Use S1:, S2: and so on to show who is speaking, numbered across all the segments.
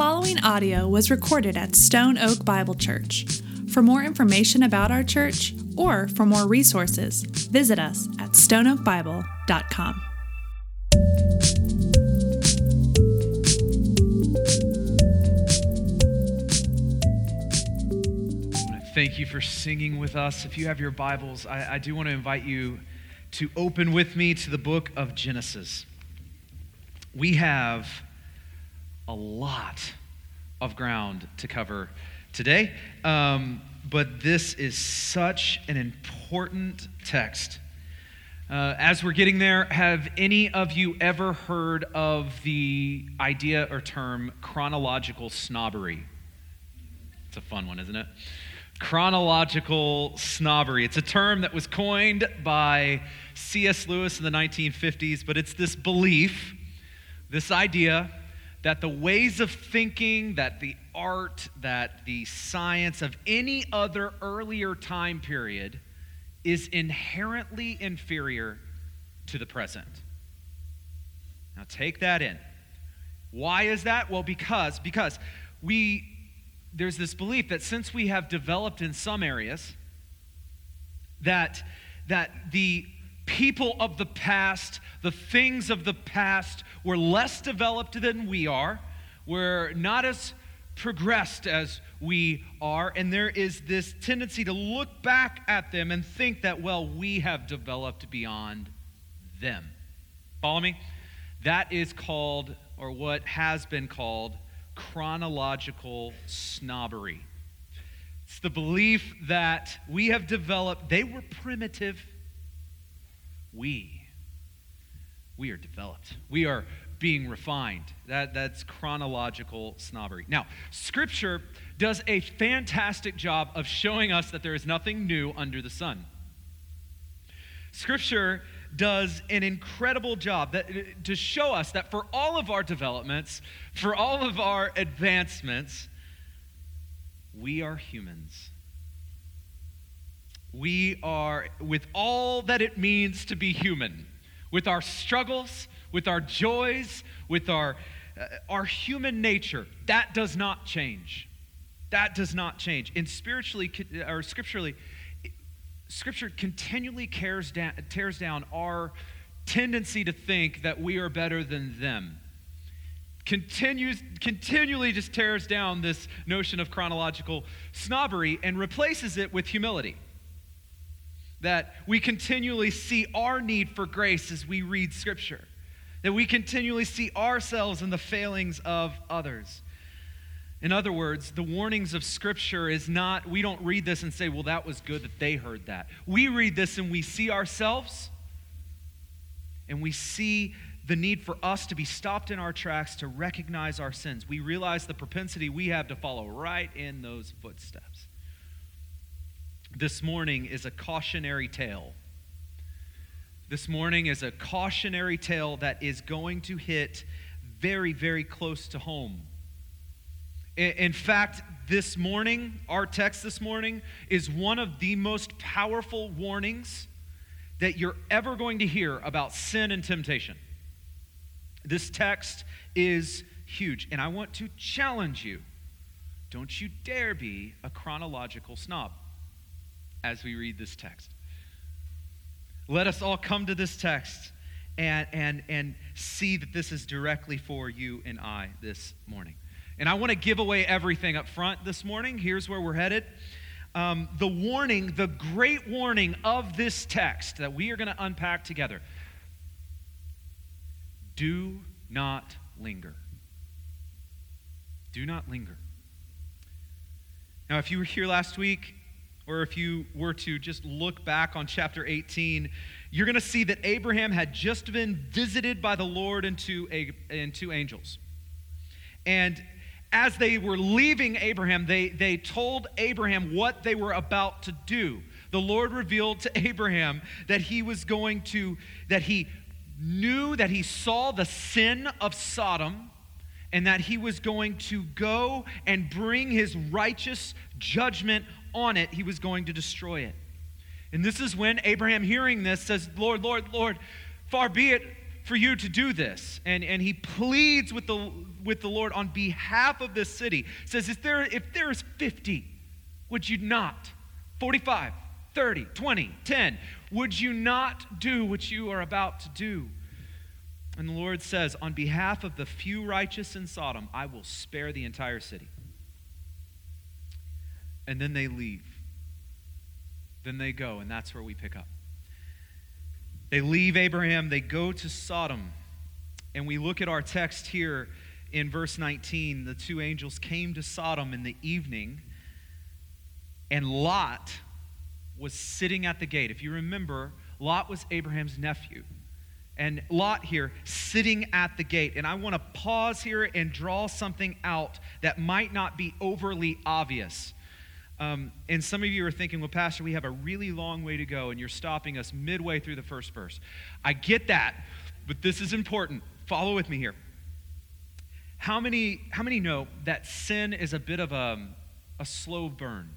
S1: following audio was recorded at Stone Oak Bible Church. For more information about our church or for more resources, visit us at stoneoakbible.com.
S2: Thank you for singing with us. If you have your Bibles, I, I do want to invite you to open with me to the book of Genesis. We have a lot of ground to cover today, um, but this is such an important text. Uh, as we're getting there, have any of you ever heard of the idea or term chronological snobbery? It's a fun one, isn't it? Chronological snobbery. It's a term that was coined by C.S. Lewis in the 1950s, but it's this belief, this idea that the ways of thinking, that the art, that the science of any other earlier time period is inherently inferior to the present. Now take that in. Why is that? Well, because because we there's this belief that since we have developed in some areas that that the people of the past, the things of the past were less developed than we are. We're not as progressed as we are, and there is this tendency to look back at them and think that, well, we have developed beyond them. Follow me? That is called, or what has been called, chronological snobbery. It's the belief that we have developed, they were primitive. We, we are developed. We are being refined. That, that's chronological snobbery. Now, Scripture does a fantastic job of showing us that there is nothing new under the sun. Scripture does an incredible job that, to show us that for all of our developments, for all of our advancements, we are humans. We are, with all that it means to be human, with our struggles, with our joys, with our, uh, our human nature, that does not change. That does not change. And spiritually, or scripturally, Scripture continually cares down, tears down our tendency to think that we are better than them. Continues, continually just tears down this notion of chronological snobbery and replaces it with humility. That we continually see our need for grace as we read Scripture. That we continually see ourselves in the failings of others. In other words, the warnings of Scripture is not, we don't read this and say, well, that was good that they heard that. We read this and we see ourselves and we see the need for us to be stopped in our tracks to recognize our sins. We realize the propensity we have to follow right in those footsteps. This morning is a cautionary tale. This morning is a cautionary tale that is going to hit very, very close to home in fact, this morning, our text this morning is one of the most powerful warnings that you're ever going to hear about sin and temptation. This text is huge, and I want to challenge you don't you dare be a chronological snob as we read this text. Let us all come to this text and, and, and see that this is directly for you and I this morning. And I want to give away everything up front this morning. Here's where we're headed. Um, the warning, the great warning of this text that we are going to unpack together do not linger. Do not linger. Now, if you were here last week, or if you were to just look back on chapter 18, you're going to see that Abraham had just been visited by the Lord and two, and two angels. And as they were leaving Abraham, they, they told Abraham what they were about to do. The Lord revealed to Abraham that he was going to, that he knew that he saw the sin of Sodom and that he was going to go and bring his righteous judgment on it. He was going to destroy it. And this is when Abraham, hearing this, says, Lord, Lord, Lord, far be it for you to do this. And, and he pleads with the, with the Lord on behalf of this city. Says, if there, if there is 50, would you not? 45, 30, 20, 10, would you not do what you are about to do? And the Lord says, On behalf of the few righteous in Sodom, I will spare the entire city. And then they leave. Then they go, and that's where we pick up. They leave Abraham, they go to Sodom. And we look at our text here in verse 19. The two angels came to Sodom in the evening, and Lot was sitting at the gate. If you remember, Lot was Abraham's nephew. And Lot here sitting at the gate. And I want to pause here and draw something out that might not be overly obvious. Um, and some of you are thinking, well, Pastor, we have a really long way to go, and you're stopping us midway through the first verse. I get that, but this is important. Follow with me here. How many, how many know that sin is a bit of a, a slow burn?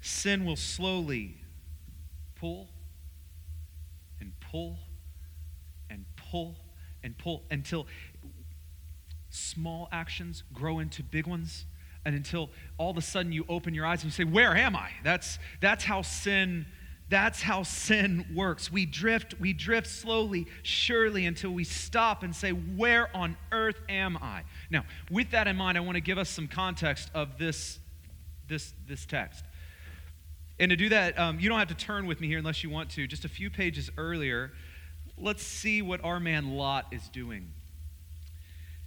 S2: Sin will slowly pull pull and pull and pull until small actions grow into big ones. And until all of a sudden you open your eyes and you say where am i? That's that's how sin that's how sin works. We drift we drift slowly surely until we stop and say where on earth am i? Now with that in mind i want to give us some context of this this this text and to do that um, you don't have to turn with me here unless you want to just a few pages earlier let's see what our man lot is doing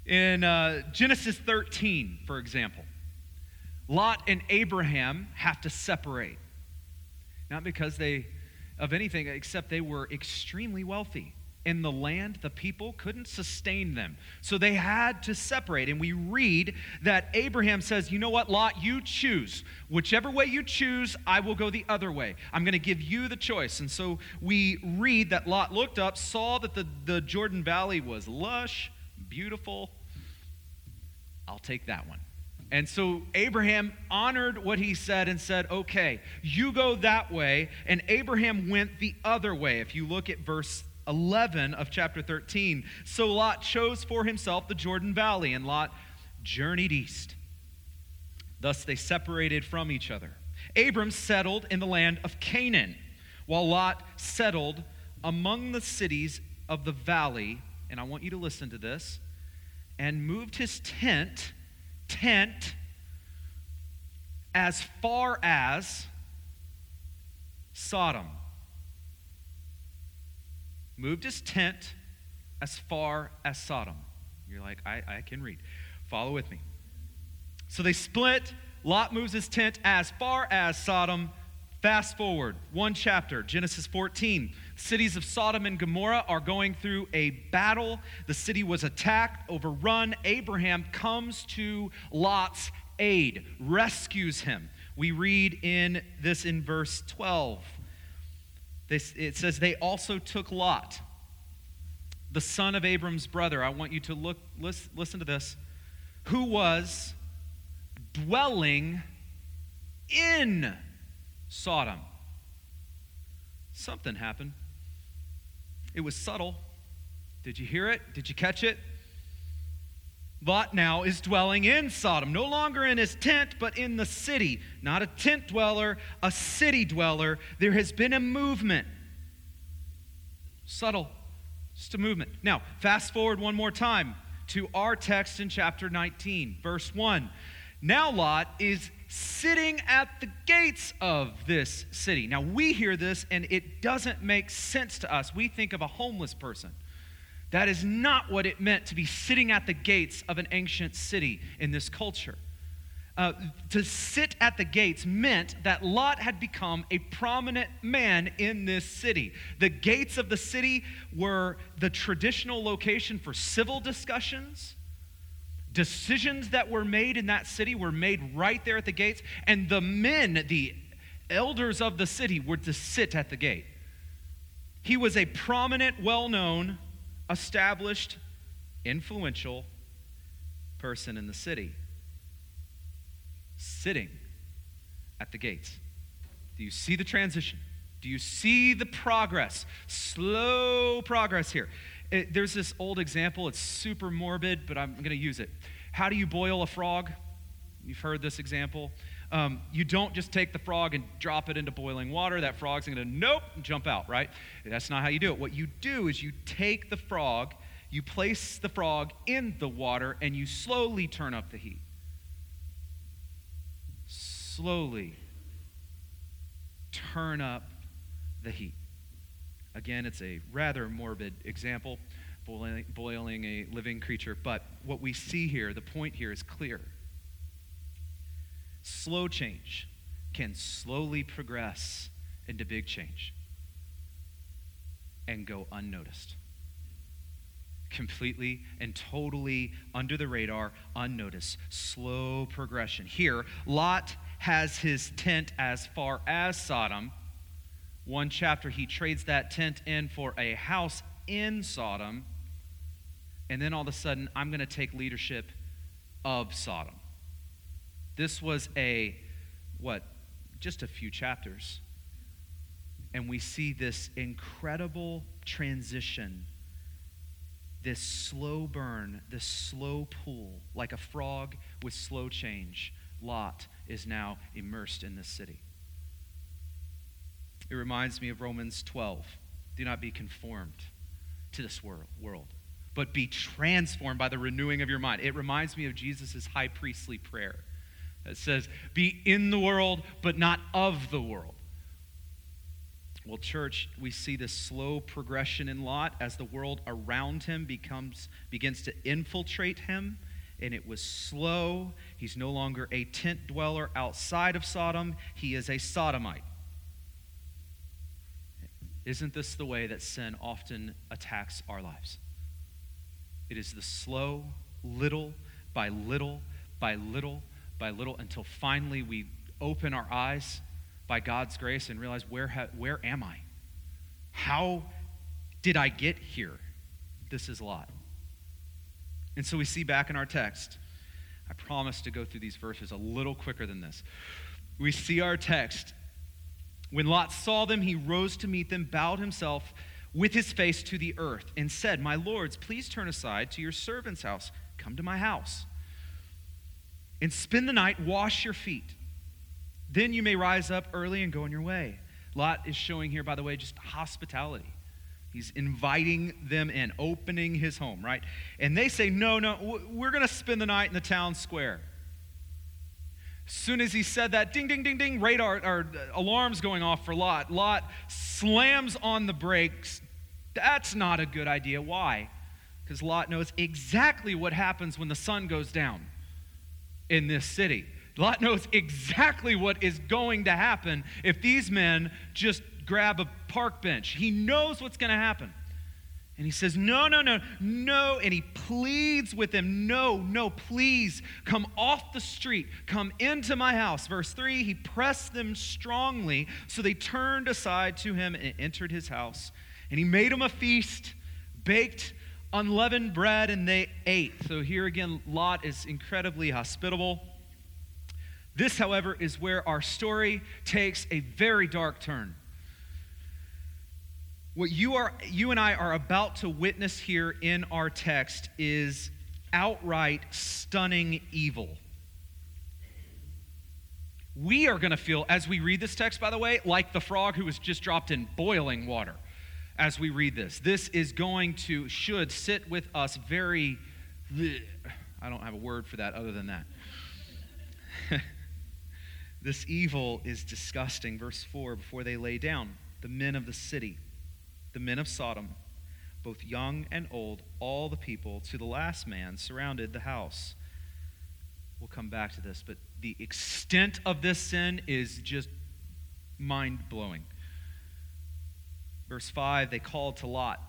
S2: in uh, Genesis 13, for example, Lot and Abraham have to separate. Not because they, of anything, except they were extremely wealthy. In the land, the people couldn't sustain them. So they had to separate. And we read that Abraham says, You know what, Lot, you choose. Whichever way you choose, I will go the other way. I'm going to give you the choice. And so we read that Lot looked up, saw that the, the Jordan Valley was lush, beautiful, I'll take that one. And so Abraham honored what he said and said, Okay, you go that way. And Abraham went the other way. If you look at verse 11 of chapter 13. So Lot chose for himself the Jordan Valley, and Lot journeyed east. Thus they separated from each other. Abram settled in the land of Canaan, while Lot settled among the cities of the valley. And I want you to listen to this and moved his tent, tent, as far as Sodom. Moved his tent as far as Sodom. You're like, I, I can read. Follow with me. So they split. Lot moves his tent as far as Sodom. Fast forward one chapter, Genesis 14 cities of Sodom and Gomorrah are going through a battle. The city was attacked, overrun. Abraham comes to Lot's aid, rescues him. We read in this in verse 12. It says, They also took Lot, the son of Abram's brother. I want you to look, listen, listen to this. Who was dwelling in Sodom. Something happened. It was subtle. Did you hear it? Did you catch it? Lot now is dwelling in Sodom, no longer in his tent, but in the city. Not a tent dweller, a city dweller. There has been a movement. Subtle, just a movement. Now, fast forward one more time to our text in chapter 19, verse 1. Now, Lot is sitting at the gates of this city. Now, we hear this and it doesn't make sense to us. We think of a homeless person. That is not what it meant to be sitting at the gates of an ancient city in this culture. Uh, to sit at the gates meant that Lot had become a prominent man in this city. The gates of the city were the traditional location for civil discussions Decisions that were made in that city were made right there at the gates, and the men, the elders of the city, were to sit at the gate. He was a prominent, well known, established, influential person in the city, sitting at the gates. Do you see the transition? Do you see the progress? Slow progress here. It, there's this old example. It's super morbid, but I'm going to use it. How do you boil a frog? You've heard this example. Um, you don't just take the frog and drop it into boiling water. That frog's going to, nope, jump out, right? That's not how you do it. What you do is you take the frog, you place the frog in the water, and you slowly turn up the heat. Slowly turn up the heat. Again, it's a rather morbid example, boiling, boiling a living creature, but what we see here, the point here is clear. Slow change can slowly progress into big change and go unnoticed. Completely and totally under the radar, unnoticed. Slow progression. Here, Lot has his tent as far as Sodom. One chapter, he trades that tent in for a house in Sodom. And then all of a sudden, I'm going to take leadership of Sodom. This was a, what, just a few chapters. And we see this incredible transition, this slow burn, this slow pool, like a frog with slow change. Lot is now immersed in this city. It reminds me of Romans 12. Do not be conformed to this world, but be transformed by the renewing of your mind. It reminds me of Jesus' high priestly prayer. It says, Be in the world, but not of the world. Well, church, we see this slow progression in Lot as the world around him becomes, begins to infiltrate him. And it was slow. He's no longer a tent dweller outside of Sodom, he is a sodomite. Isn't this the way that sin often attacks our lives? It is the slow, little by little by little by little until finally we open our eyes by God's grace and realize where, ha- where am I? How did I get here? This is Lot. And so we see back in our text, I promise to go through these verses a little quicker than this. We see our text. When Lot saw them, he rose to meet them, bowed himself with his face to the earth, and said, My lords, please turn aside to your servant's house. Come to my house and spend the night, wash your feet. Then you may rise up early and go on your way. Lot is showing here, by the way, just hospitality. He's inviting them in, opening his home, right? And they say, No, no, we're going to spend the night in the town square. As soon as he said that, ding, ding, ding, ding, radar or uh, alarms going off for Lot. Lot slams on the brakes. That's not a good idea. Why? Because Lot knows exactly what happens when the sun goes down in this city. Lot knows exactly what is going to happen if these men just grab a park bench. He knows what's going to happen. And he says, No, no, no, no. And he pleads with them, No, no, please come off the street, come into my house. Verse 3 He pressed them strongly, so they turned aside to him and entered his house. And he made them a feast, baked unleavened bread and they ate. So here again, Lot is incredibly hospitable. This, however, is where our story takes a very dark turn. What you, are, you and I are about to witness here in our text is outright stunning evil. We are going to feel, as we read this text, by the way, like the frog who was just dropped in boiling water as we read this. This is going to, should sit with us very, I don't have a word for that other than that. this evil is disgusting. Verse 4 before they lay down, the men of the city, the men of Sodom, both young and old, all the people, to the last man, surrounded the house. We'll come back to this, but the extent of this sin is just mind blowing. Verse 5 they called to Lot,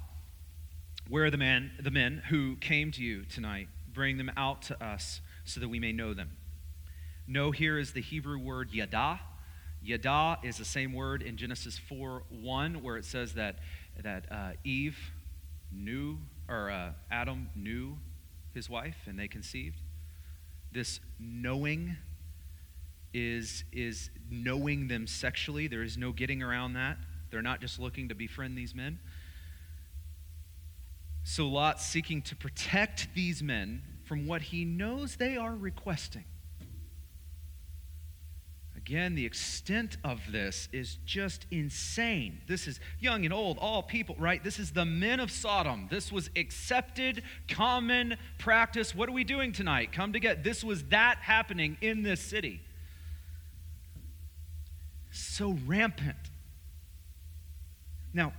S2: Where are the, men, the men who came to you tonight? Bring them out to us so that we may know them. Know here is the Hebrew word yada. Yada is the same word in Genesis 4 1, where it says that, that uh, Eve knew, or uh, Adam knew his wife and they conceived. This knowing is, is knowing them sexually. There is no getting around that. They're not just looking to befriend these men. So Lot seeking to protect these men from what he knows they are requesting. Again, the extent of this is just insane. This is young and old, all people, right? This is the men of Sodom. This was accepted, common practice. What are we doing tonight? Come to get. This was that happening in this city. So rampant. Now,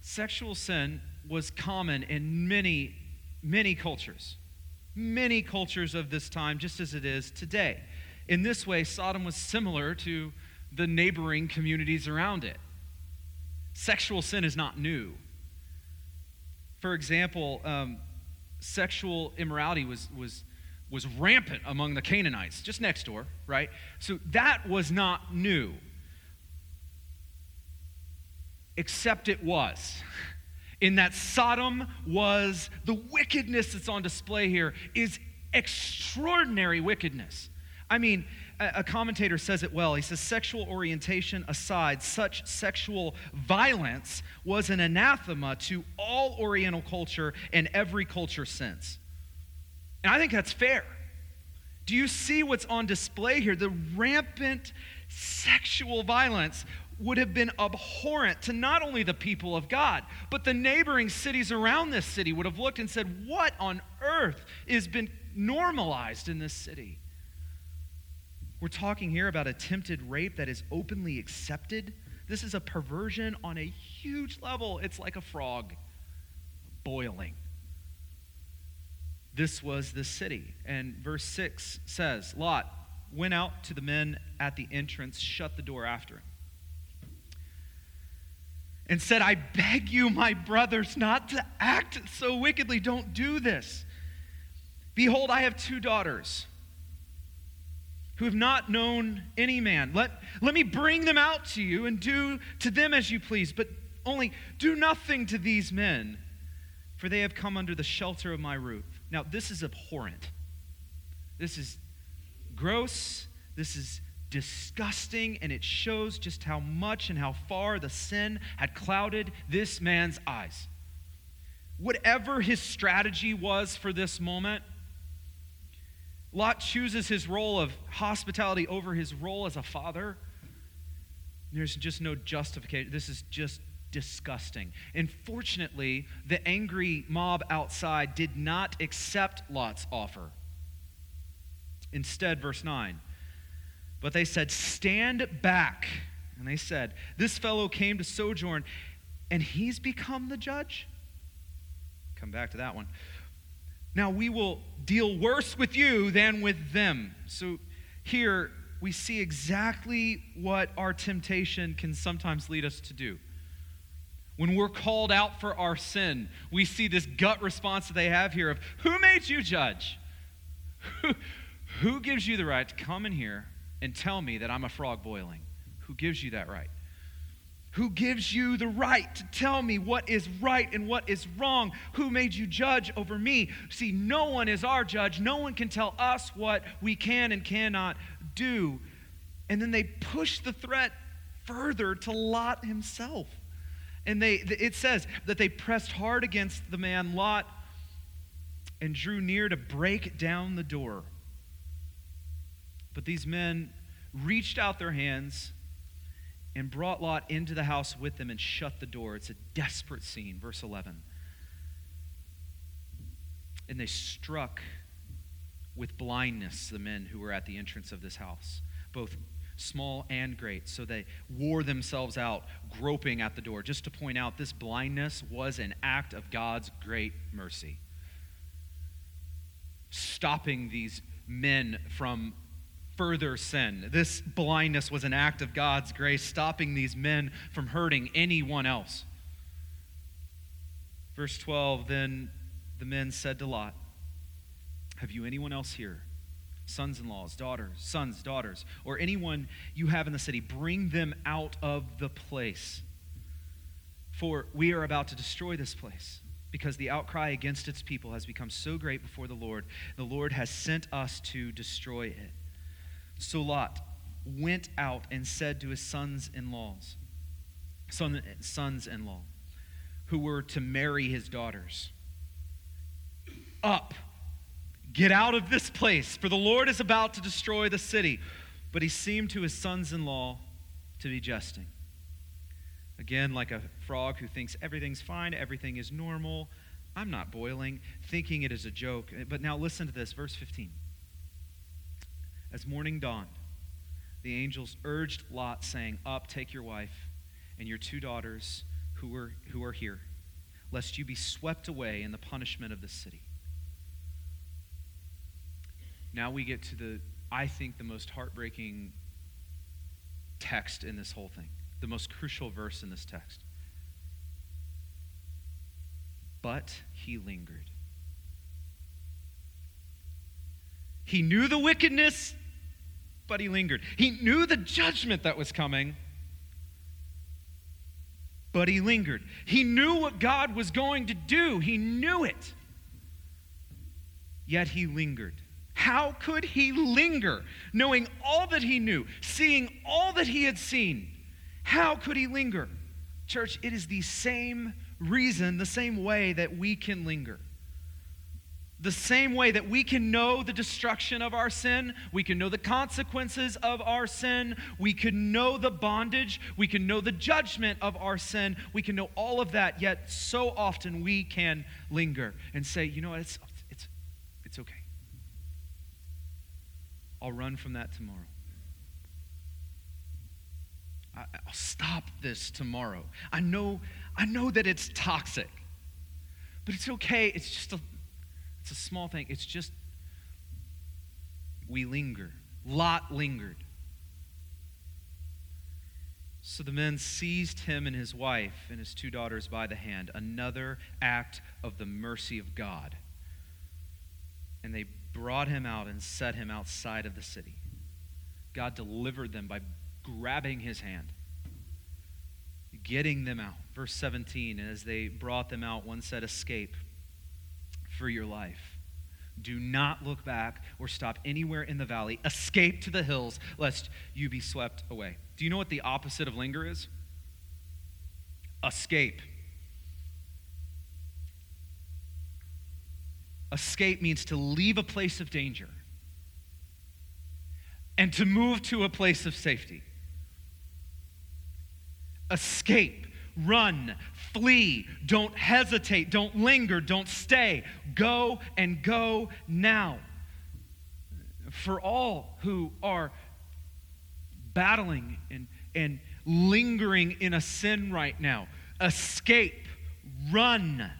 S2: sexual sin was common in many, many cultures. Many cultures of this time, just as it is today. In this way, Sodom was similar to the neighboring communities around it. Sexual sin is not new. For example, um, sexual immorality was, was, was rampant among the Canaanites, just next door, right? So that was not new. Except it was. In that Sodom was the wickedness that's on display here is extraordinary wickedness. I mean, a commentator says it well. He says, sexual orientation aside, such sexual violence was an anathema to all Oriental culture and every culture since. And I think that's fair. Do you see what's on display here? The rampant sexual violence would have been abhorrent to not only the people of God, but the neighboring cities around this city would have looked and said, What on earth has been normalized in this city? We're talking here about attempted rape that is openly accepted. This is a perversion on a huge level. It's like a frog boiling. This was the city. And verse 6 says Lot went out to the men at the entrance, shut the door after him, and said, I beg you, my brothers, not to act so wickedly. Don't do this. Behold, I have two daughters who have not known any man. Let, let me bring them out to you and do to them as you please, but only do nothing to these men, for they have come under the shelter of my roof. Now, this is abhorrent. This is gross. This is disgusting, and it shows just how much and how far the sin had clouded this man's eyes. Whatever his strategy was for this moment, Lot chooses his role of hospitality over his role as a father. There's just no justification. This is just disgusting. And fortunately, the angry mob outside did not accept Lot's offer. Instead, verse 9, but they said, Stand back. And they said, This fellow came to sojourn, and he's become the judge. Come back to that one. Now we will deal worse with you than with them. So here we see exactly what our temptation can sometimes lead us to do. When we're called out for our sin, we see this gut response that they have here of, Who made you judge? Who gives you the right to come in here and tell me that I'm a frog boiling? Who gives you that right? Who gives you the right to tell me what is right and what is wrong? Who made you judge over me? See, no one is our judge. No one can tell us what we can and cannot do. And then they push the threat further to Lot himself. And they, it says that they pressed hard against the man Lot and drew near to break down the door. But these men reached out their hands and brought Lot into the house with them and shut the door. It's a desperate scene. Verse 11. And they struck with blindness the men who were at the entrance of this house, both small and great. So they wore themselves out, groping at the door. Just to point out, this blindness was an act of God's great mercy, stopping these men from further sin. This blindness was an act of God's grace, stopping these men from hurting anyone else. Verse 12 Then the men said to Lot, Have you anyone else here? Sons in laws, daughters, sons, daughters, or anyone you have in the city, bring them out of the place. For we are about to destroy this place because the outcry against its people has become so great before the Lord. The Lord has sent us to destroy it. So Lot went out and said to his sons in laws, son, sons in law, who were to marry his daughters. Up, get out of this place, for the Lord is about to destroy the city. But he seemed to his sons in law to be jesting. Again, like a frog who thinks everything's fine, everything is normal. I'm not boiling, thinking it is a joke. But now listen to this, verse 15. As morning dawned, the angels urged Lot, saying, Up, take your wife and your two daughters who are, who are here, lest you be swept away in the punishment of the city. Now we get to the, I think, the most heartbreaking text in this whole thing, the most crucial verse in this text. But he lingered. He knew the wickedness, but he lingered. He knew the judgment that was coming, but he lingered. He knew what God was going to do, he knew it. Yet he lingered. How could he linger, knowing all that he knew, seeing all that he had seen? How could he linger? Church, it is the same reason, the same way that we can linger. The same way that we can know the destruction of our sin, we can know the consequences of our sin, we can know the bondage, we can know the judgment of our sin, we can know all of that, yet so often we can linger and say, you know what, it's, it's, it's okay. I'll run from that tomorrow. I, will stop this tomorrow. I know, I know that it's toxic, but it's okay. It's just a, it's a small thing. It's just we linger. Lot lingered. So the men seized him and his wife and his two daughters by the hand, another act of the mercy of God. And they brought him out and set him outside of the city. God delivered them by grabbing his hand, getting them out. Verse 17, and as they brought them out, one said, Escape for your life. Do not look back or stop anywhere in the valley. Escape to the hills, lest you be swept away. Do you know what the opposite of linger is? Escape. Escape means to leave a place of danger and to move to a place of safety. Escape, run, flee, don't hesitate, don't linger, don't stay. Go and go now. For all who are battling and, and lingering in a sin right now, escape, run,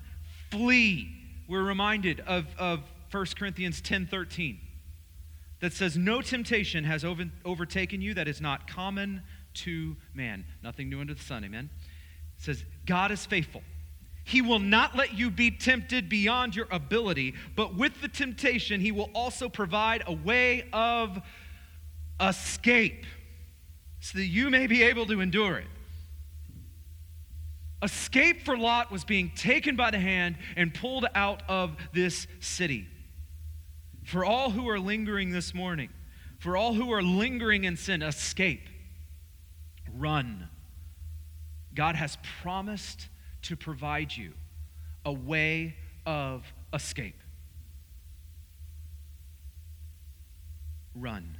S2: flee we're reminded of, of 1 Corinthians 10 13 that says, No temptation has over, overtaken you that is not common to man. Nothing new under the sun, amen? Says, God is faithful. He will not let you be tempted beyond your ability, but with the temptation, He will also provide a way of escape so that you may be able to endure it. Escape for Lot was being taken by the hand and pulled out of this city. For all who are lingering this morning, for all who are lingering in sin, escape. Run. God has promised to provide you a way of escape. Run.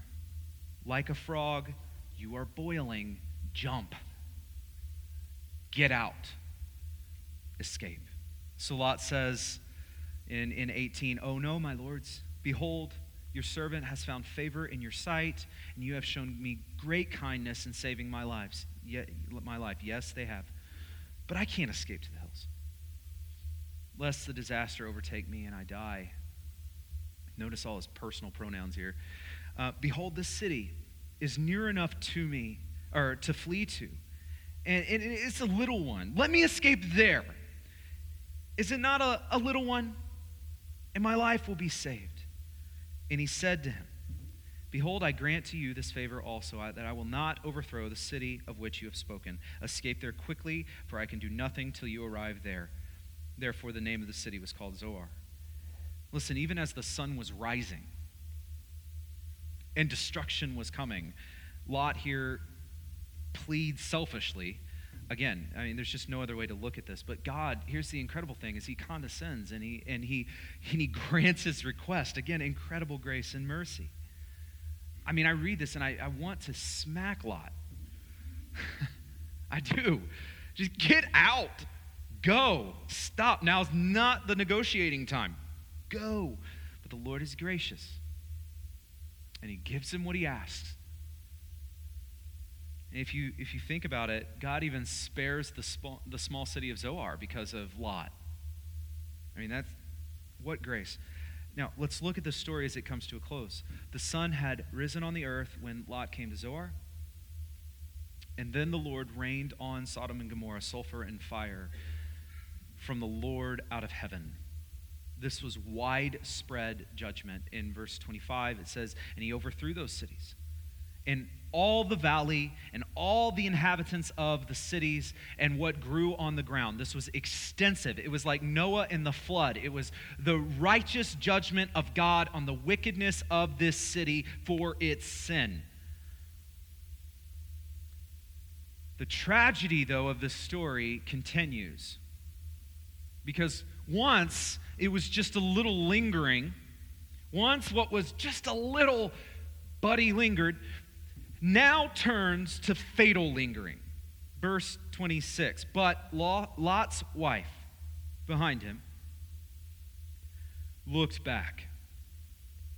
S2: Like a frog, you are boiling, jump. Get out. Escape. So Lot says in, in 18, Oh no, my lords, behold, your servant has found favor in your sight, and you have shown me great kindness in saving my lives. My life. Yes, they have. But I can't escape to the hills. Lest the disaster overtake me and I die. Notice all his personal pronouns here. Uh, Behold, this city is near enough to me, or to flee to and, and it's a little one. Let me escape there. Is it not a, a little one? And my life will be saved. And he said to him, Behold, I grant to you this favor also, that I will not overthrow the city of which you have spoken. Escape there quickly, for I can do nothing till you arrive there. Therefore, the name of the city was called Zoar. Listen, even as the sun was rising and destruction was coming, Lot here pleads selfishly again, I mean, there's just no other way to look at this. But God, here's the incredible thing: is He condescends and He and He and He grants His request. Again, incredible grace and mercy. I mean, I read this and I, I want to smack Lot. I do. Just get out. Go. Stop. Now's not the negotiating time. Go. But the Lord is gracious. And he gives him what he asks. And if you, if you think about it, God even spares the, the small city of Zoar because of Lot. I mean, that's what grace. Now, let's look at the story as it comes to a close. The sun had risen on the earth when Lot came to Zoar. And then the Lord rained on Sodom and Gomorrah sulfur and fire from the Lord out of heaven. This was widespread judgment. In verse 25, it says, And he overthrew those cities and all the valley and all the inhabitants of the cities and what grew on the ground. This was extensive. It was like Noah in the flood. It was the righteous judgment of God on the wickedness of this city for its sin. The tragedy, though, of this story continues. Because once it was just a little lingering, once what was just a little buddy lingered, now turns to fatal lingering. Verse 26. But Lot's wife behind him looked back.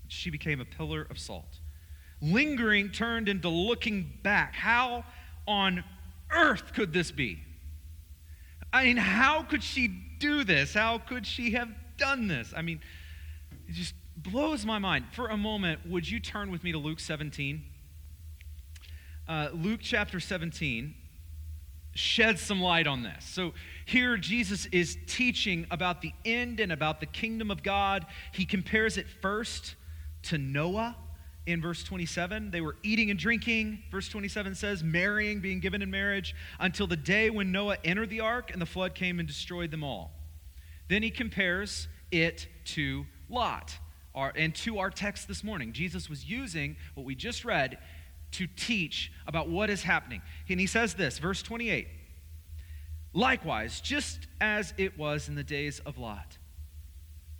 S2: She became a pillar of salt. Lingering turned into looking back. How on earth could this be? I mean, how could she do this? How could she have done this? I mean, it just blows my mind. For a moment, would you turn with me to Luke 17? Uh, Luke chapter 17 sheds some light on this. So here Jesus is teaching about the end and about the kingdom of God. He compares it first to Noah in verse 27. They were eating and drinking, verse 27 says, marrying, being given in marriage, until the day when Noah entered the ark and the flood came and destroyed them all. Then he compares it to Lot. Our, and to our text this morning, Jesus was using what we just read to teach about what is happening. And he says this, verse 28 Likewise, just as it was in the days of Lot,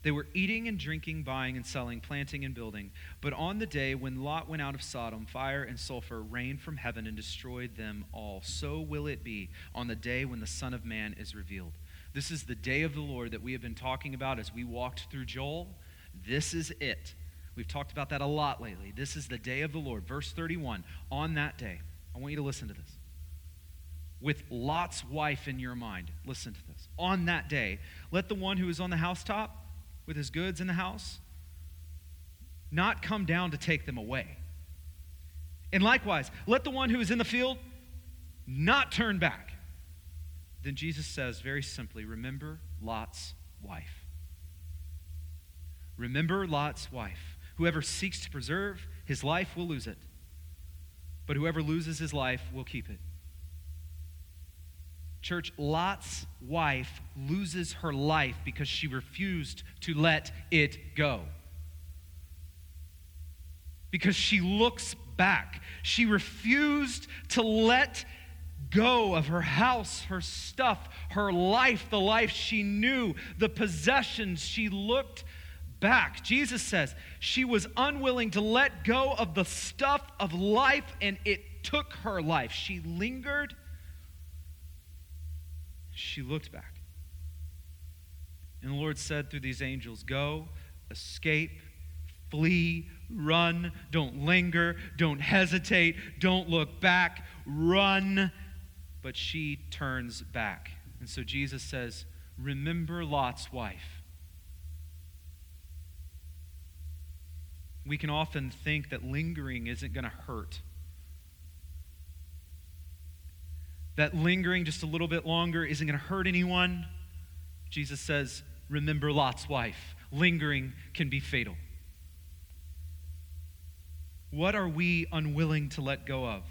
S2: they were eating and drinking, buying and selling, planting and building. But on the day when Lot went out of Sodom, fire and sulfur rained from heaven and destroyed them all. So will it be on the day when the Son of Man is revealed. This is the day of the Lord that we have been talking about as we walked through Joel. This is it. We've talked about that a lot lately. This is the day of the Lord. Verse 31. On that day, I want you to listen to this. With Lot's wife in your mind, listen to this. On that day, let the one who is on the housetop with his goods in the house not come down to take them away. And likewise, let the one who is in the field not turn back. Then Jesus says very simply, Remember Lot's wife. Remember Lot's wife. Whoever seeks to preserve his life will lose it, but whoever loses his life will keep it. Church, Lot's wife loses her life because she refused to let it go. Because she looks back. She refused to let go of her house, her stuff, her life, the life she knew, the possessions. She looked back. Jesus says she was unwilling to let go of the stuff of life and it took her life. She lingered, she looked back. And the Lord said through these angels, Go, escape, flee, run, don't linger, don't hesitate, don't look back, run. But she turns back. And so Jesus says, Remember Lot's wife. We can often think that lingering isn't going to hurt. That lingering just a little bit longer isn't going to hurt anyone. Jesus says, Remember Lot's wife. Lingering can be fatal. What are we unwilling to let go of?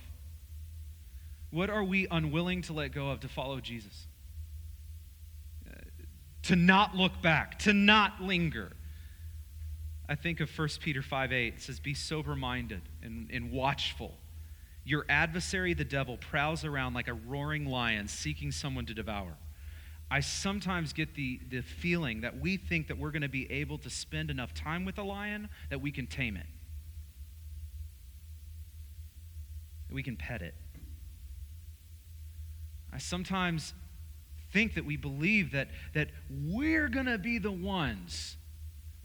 S2: What are we unwilling to let go of to follow Jesus? Uh, to not look back, to not linger I think of 1 Peter 5 8. It says, Be sober minded and, and watchful. Your adversary, the devil, prowls around like a roaring lion seeking someone to devour. I sometimes get the, the feeling that we think that we're going to be able to spend enough time with a lion that we can tame it, that we can pet it. I sometimes think that we believe that, that we're going to be the ones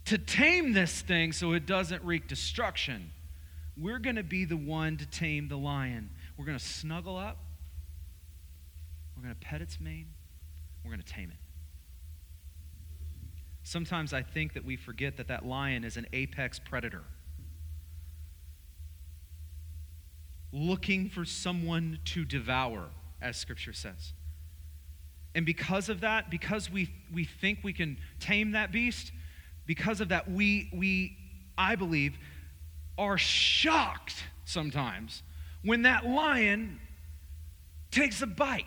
S2: to tame this thing so it doesn't wreak destruction. We're going to be the one to tame the lion. We're going to snuggle up, we're going to pet its mane, we're going to tame it. Sometimes I think that we forget that that lion is an apex predator. Looking for someone to devour, as Scripture says. And because of that, because we, we think we can tame that beast, because of that, we, we, I believe, are shocked sometimes when that lion takes a bite.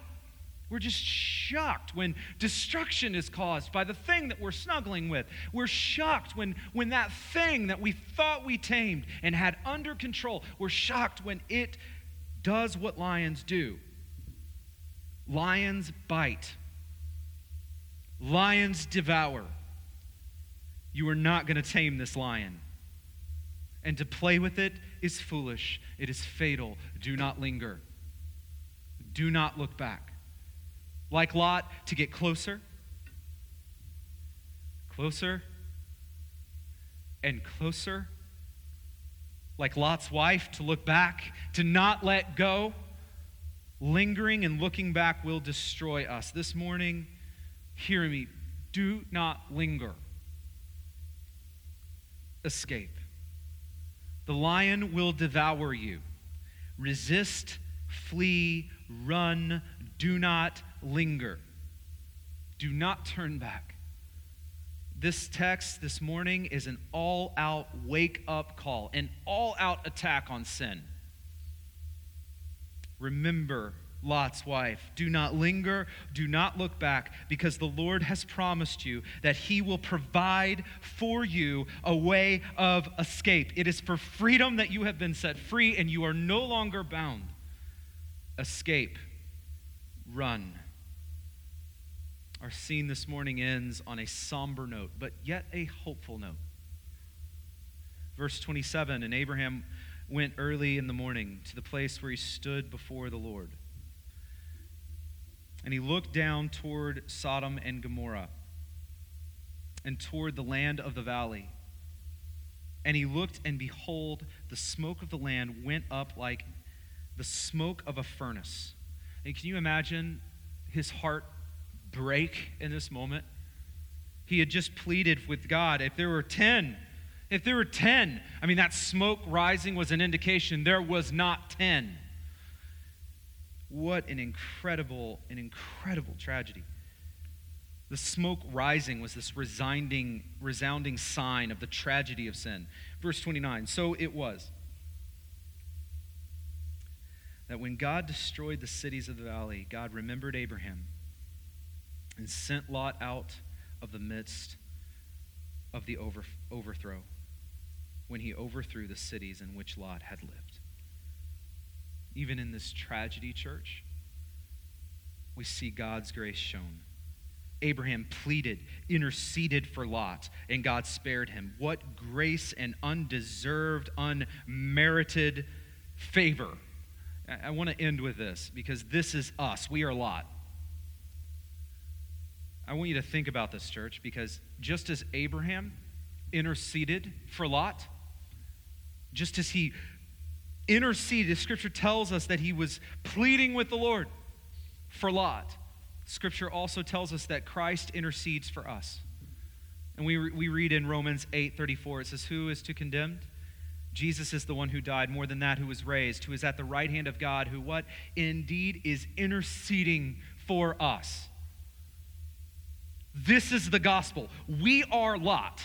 S2: We're just shocked when destruction is caused by the thing that we're snuggling with. We're shocked when, when that thing that we thought we tamed and had under control, we're shocked when it does what lions do. Lions bite, lions devour. You are not going to tame this lion. And to play with it is foolish, it is fatal. Do not linger, do not look back like Lot, to get closer, closer, and closer. Like Lot's wife, to look back, to not let go. Lingering and looking back will destroy us. This morning, hear me, do not linger. Escape. The lion will devour you. Resist, flee, run, do not linger. Do not turn back. This text this morning is an all out wake up call, an all out attack on sin. Remember Lot's wife. Do not linger, do not look back, because the Lord has promised you that He will provide for you a way of escape. It is for freedom that you have been set free and you are no longer bound. Escape, run. Our scene this morning ends on a somber note, but yet a hopeful note. Verse 27 And Abraham went early in the morning to the place where he stood before the Lord. And he looked down toward Sodom and Gomorrah and toward the land of the valley. And he looked, and behold, the smoke of the land went up like the smoke of a furnace. And can you imagine his heart break in this moment? He had just pleaded with God. If there were 10, if there were 10, I mean, that smoke rising was an indication there was not 10. What an incredible, an incredible tragedy. The smoke rising was this resounding, resounding sign of the tragedy of sin. Verse 29 So it was that when God destroyed the cities of the valley, God remembered Abraham and sent Lot out of the midst of the over, overthrow when he overthrew the cities in which Lot had lived. Even in this tragedy, church, we see God's grace shown. Abraham pleaded, interceded for Lot, and God spared him. What grace and undeserved, unmerited favor. I, want to end with this because this is us. We are Lot. I want you to think about this, church, because just as Abraham interceded for Lot, just as he interceded, Scripture tells us that he was pleading with the Lord for Lot. Scripture also tells us that Christ intercedes for us. And we, we read in Romans 8 34, it says, Who is to condemn? Jesus is the one who died, more than that, who was raised, who is at the right hand of God, who what? Indeed is interceding for us. This is the gospel. We are Lot.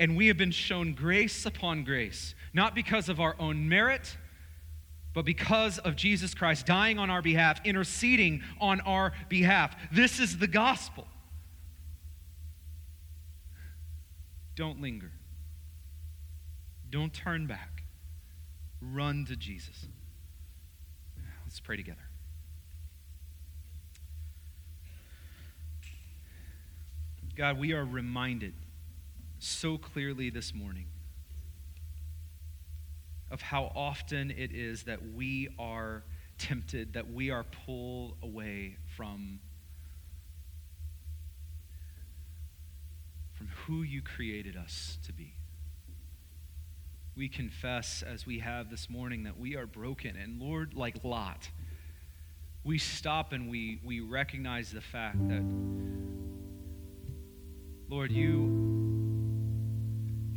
S2: And we have been shown grace upon grace, not because of our own merit, but because of Jesus Christ dying on our behalf, interceding on our behalf. This is the gospel. Don't linger. Don't turn back. Run to Jesus. Let's pray together. God, we are reminded so clearly this morning of how often it is that we are tempted, that we are pulled away from, from who you created us to be. We confess, as we have this morning, that we are broken. And Lord, like Lot, we stop and we, we recognize the fact that, Lord, you,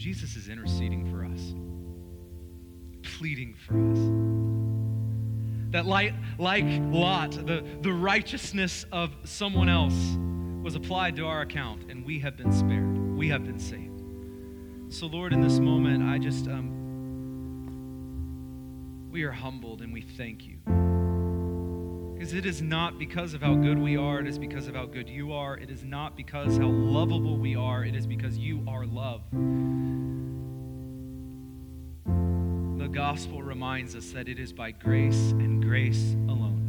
S2: Jesus is interceding for us pleading for us. That, like, like Lot, the, the righteousness of someone else was applied to our account, and we have been spared. We have been saved. So, Lord, in this moment, I just, um, we are humbled and we thank you. Because it is not because of how good we are, it is because of how good you are. It is not because how lovable we are, it is because you are love. The gospel reminds us that it is by grace and grace alone.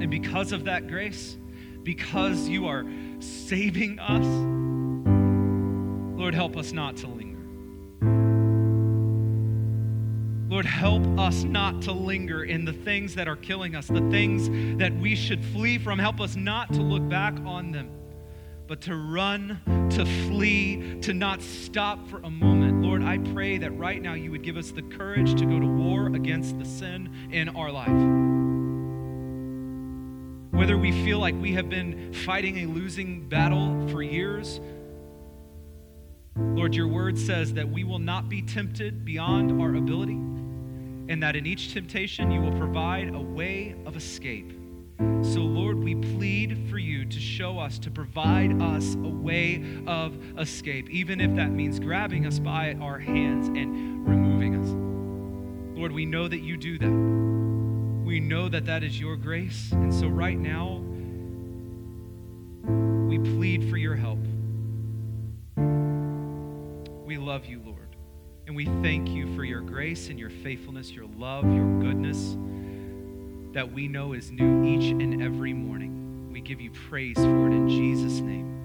S2: And because of that grace, because you are saving us, Lord, help us not to linger. Lord, help us not to linger in the things that are killing us, the things that we should flee from. Help us not to look back on them but to run, to flee, to not stop for a moment. Lord, I pray that right now you would give us the courage to go to war against the sin in our life. Whether we feel like we have been fighting a losing battle for years, Lord, your word says that we will not be tempted beyond our ability, and that in each temptation you will provide a way of escape. So, Lord, we plead for you to show us, to provide us a way of escape, even if that means grabbing us by our hands and removing us. Lord, we know that you do that. We know that that is your grace. And so, right now, we plead for your help. We love you, Lord. And we thank you for your grace and your faithfulness, your love, your goodness that we know is new each and every morning. We give you praise for it in Jesus' name.